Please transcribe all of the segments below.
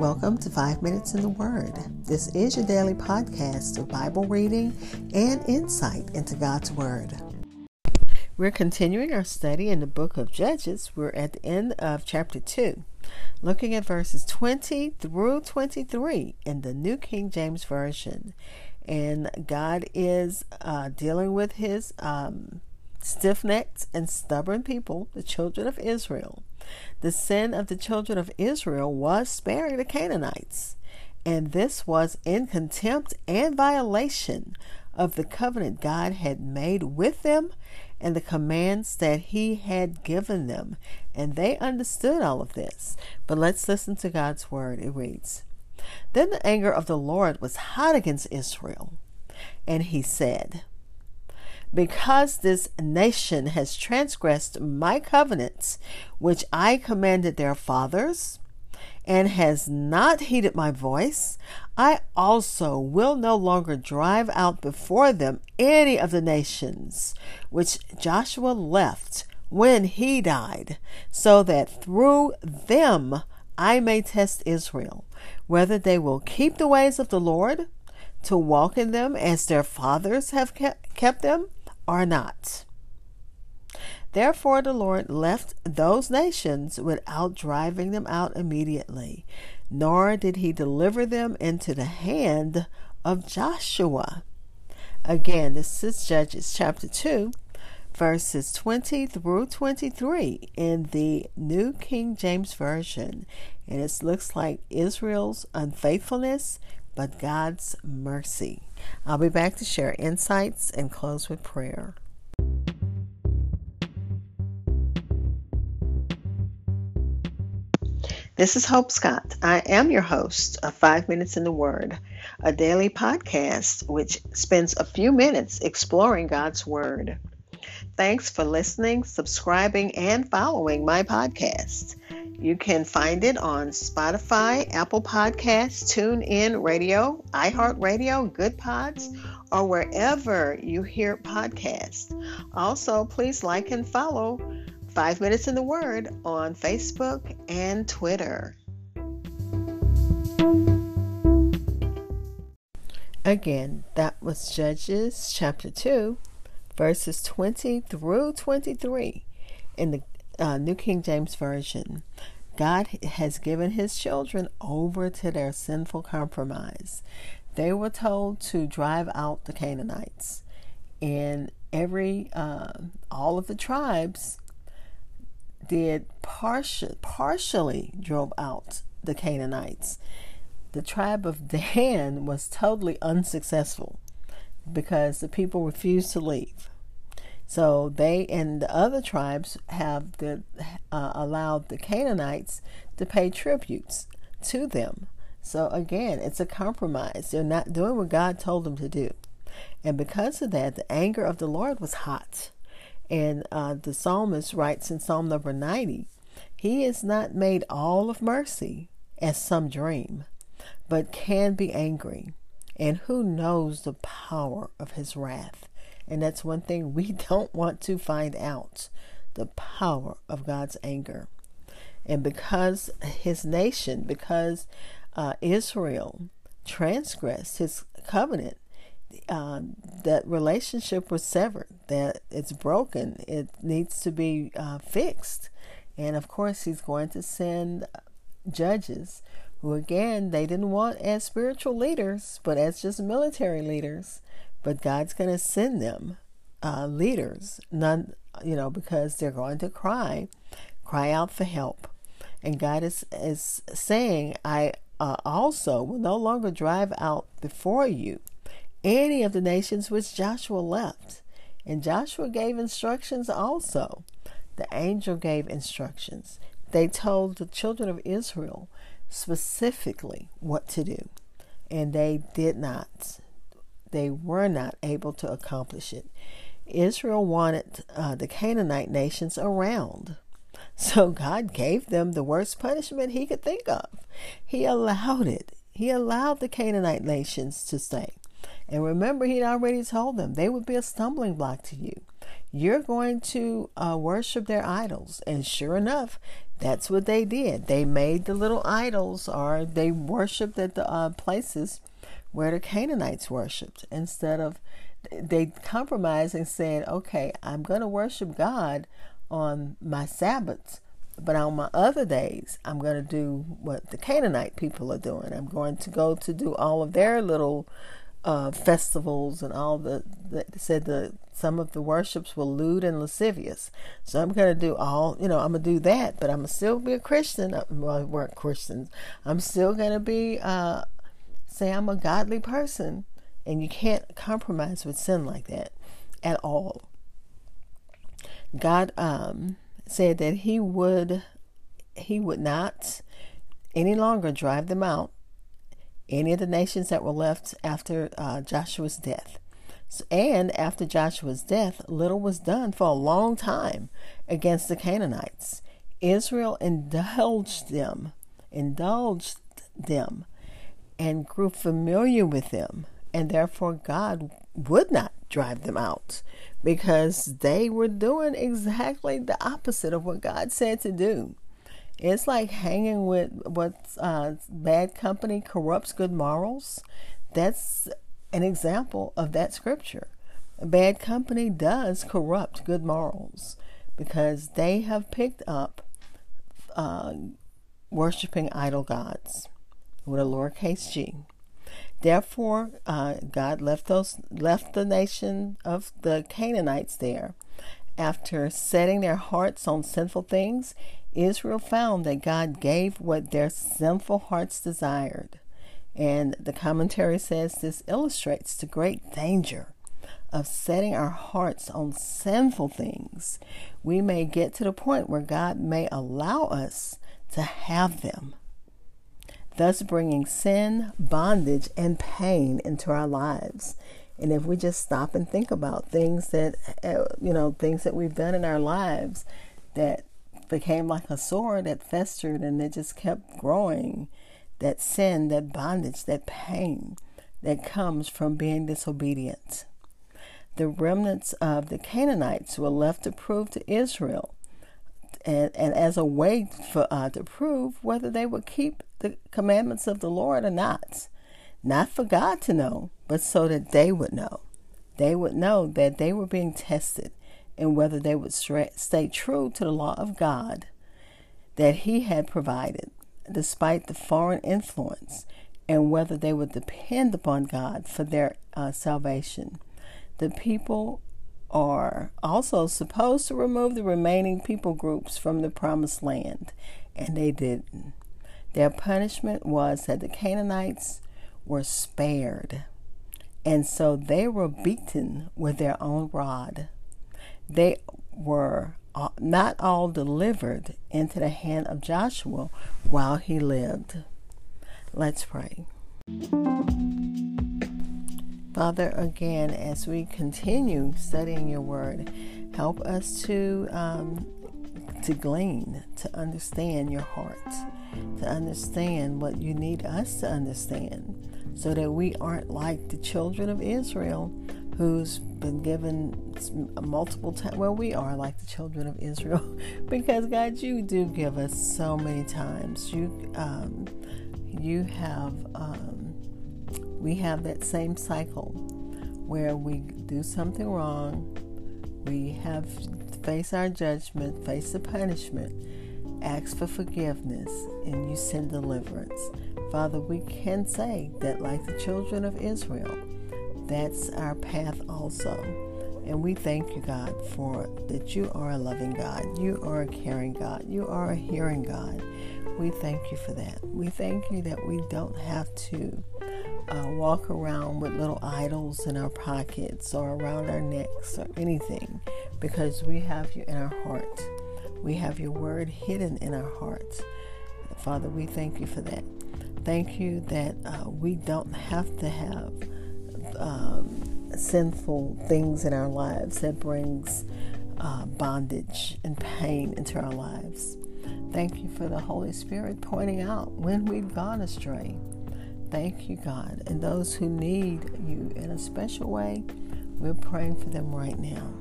Welcome to Five Minutes in the Word. This is your daily podcast of Bible reading and insight into God's Word. We're continuing our study in the book of Judges. We're at the end of chapter 2, looking at verses 20 through 23 in the New King James Version. And God is uh, dealing with his um, stiff necked and stubborn people, the children of Israel. The sin of the children of Israel was sparing the Canaanites, and this was in contempt and violation of the covenant God had made with them and the commands that He had given them. And they understood all of this. But let's listen to God's word. It reads Then the anger of the Lord was hot against Israel, and He said, because this nation has transgressed my covenants, which I commanded their fathers, and has not heeded my voice, I also will no longer drive out before them any of the nations which Joshua left when he died, so that through them I may test Israel, whether they will keep the ways of the Lord, to walk in them as their fathers have kept them, or not. Therefore, the Lord left those nations without driving them out immediately, nor did he deliver them into the hand of Joshua. Again, this is Judges chapter 2, verses 20 through 23 in the New King James Version. And it looks like Israel's unfaithfulness, but God's mercy. I'll be back to share insights and close with prayer. This is Hope Scott. I am your host of Five Minutes in the Word, a daily podcast which spends a few minutes exploring God's Word. Thanks for listening, subscribing, and following my podcast. You can find it on Spotify, Apple Podcasts, TuneIn Radio, iHeartRadio, Goodpods, or wherever you hear podcasts. Also, please like and follow Five Minutes in the Word on Facebook and Twitter. Again, that was Judges chapter 2, verses 20 through 23 in the uh, New King James Version. God has given his children over to their sinful compromise. They were told to drive out the Canaanites. And every, uh, all of the tribes did partial, partially drove out the Canaanites. The tribe of Dan was totally unsuccessful because the people refused to leave. So they and the other tribes have the, uh, allowed the Canaanites to pay tributes to them. So again, it's a compromise. They're not doing what God told them to do. And because of that, the anger of the Lord was hot. And uh, the psalmist writes in Psalm number 90 He is not made all of mercy, as some dream, but can be angry. And who knows the power of his wrath? And that's one thing we don't want to find out the power of God's anger. And because his nation, because uh, Israel transgressed his covenant, uh, that relationship was severed, that it's broken, it needs to be uh, fixed. And of course, he's going to send judges who, again, they didn't want as spiritual leaders, but as just military leaders. But God's going to send them uh, leaders, none, you know, because they're going to cry, cry out for help. And God is, is saying, I uh, also will no longer drive out before you any of the nations which Joshua left. And Joshua gave instructions also. The angel gave instructions. They told the children of Israel specifically what to do, and they did not. They were not able to accomplish it. Israel wanted uh, the Canaanite nations around. So God gave them the worst punishment he could think of. He allowed it. He allowed the Canaanite nations to stay. And remember, he'd already told them they would be a stumbling block to you. You're going to uh, worship their idols. And sure enough, That's what they did. They made the little idols, or they worshipped at the uh, places where the Canaanites worshipped instead of they compromised and said, "Okay, I'm going to worship God on my Sabbaths, but on my other days, I'm going to do what the Canaanite people are doing. I'm going to go to do all of their little uh, festivals and all the, the said the some of the worships were lewd and lascivious. So I'm going to do all, you know, I'm going to do that, but I'm going to still be a Christian. Uh, well, we're Christians. I'm still going to be, uh, say, I'm a godly person. And you can't compromise with sin like that at all. God um, said that He would, He would not any longer drive them out any of the nations that were left after uh, Joshua's death. And after Joshua's death, little was done for a long time against the Canaanites. Israel indulged them, indulged them, and grew familiar with them, and therefore God would not drive them out because they were doing exactly the opposite of what God said to do. It's like hanging with what uh, bad company corrupts good morals. That's an example of that scripture. Bad company does corrupt good morals because they have picked up uh, worshiping idol gods with a lowercase g. Therefore, uh, God left those left the nation of the Canaanites there. After setting their hearts on sinful things, Israel found that God gave what their sinful hearts desired. And the commentary says this illustrates the great danger of setting our hearts on sinful things. We may get to the point where God may allow us to have them, thus bringing sin, bondage, and pain into our lives. And if we just stop and think about things that, uh, you know, things that we've done in our lives that became like a sore that festered and it just kept growing. That sin, that bondage, that pain that comes from being disobedient. The remnants of the Canaanites were left to prove to Israel, and, and as a way for uh, to prove whether they would keep the commandments of the Lord or not. Not for God to know, but so that they would know. They would know that they were being tested and whether they would stay true to the law of God that He had provided, despite the foreign influence, and whether they would depend upon God for their uh, salvation. The people are also supposed to remove the remaining people groups from the promised land, and they didn't. Their punishment was that the Canaanites were spared, and so they were beaten with their own rod they were uh, not all delivered into the hand of Joshua while he lived. Let's pray. Father, again, as we continue studying your word, help us to um, to glean, to understand your heart, to understand what you need us to understand, so that we aren't like the children of Israel who's been given multiple times. Well, we are like the children of Israel because God, you do give us so many times. You, um, you have, um, we have that same cycle where we do something wrong, we have face our judgment, face the punishment, ask for forgiveness, and you send deliverance. Father, we can say that, like the children of Israel, that's our path also. And we thank you, God, for that you are a loving God. You are a caring God. You are a hearing God. We thank you for that. We thank you that we don't have to uh, walk around with little idols in our pockets or around our necks or anything because we have you in our heart. We have your word hidden in our hearts. Father, we thank you for that. Thank you that uh, we don't have to have um, sinful things in our lives that brings uh, bondage and pain into our lives. Thank you for the Holy Spirit pointing out when we've gone astray. Thank you, God. And those who need you in a special way, we're praying for them right now.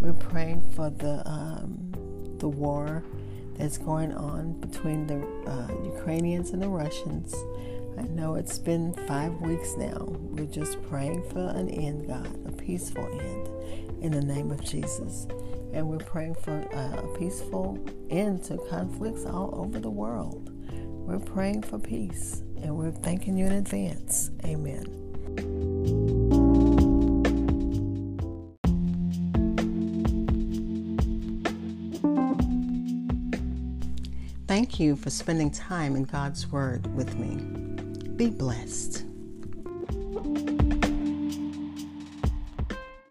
We're praying for the um, the war that's going on between the uh, Ukrainians and the Russians. I know it's been five weeks now. We're just praying for an end, God, a peaceful end, in the name of Jesus. And we're praying for uh, a peaceful end to conflicts all over the world. We're praying for peace, and we're thanking you in advance. Amen. Thank you for spending time in God's Word with me. Be blessed.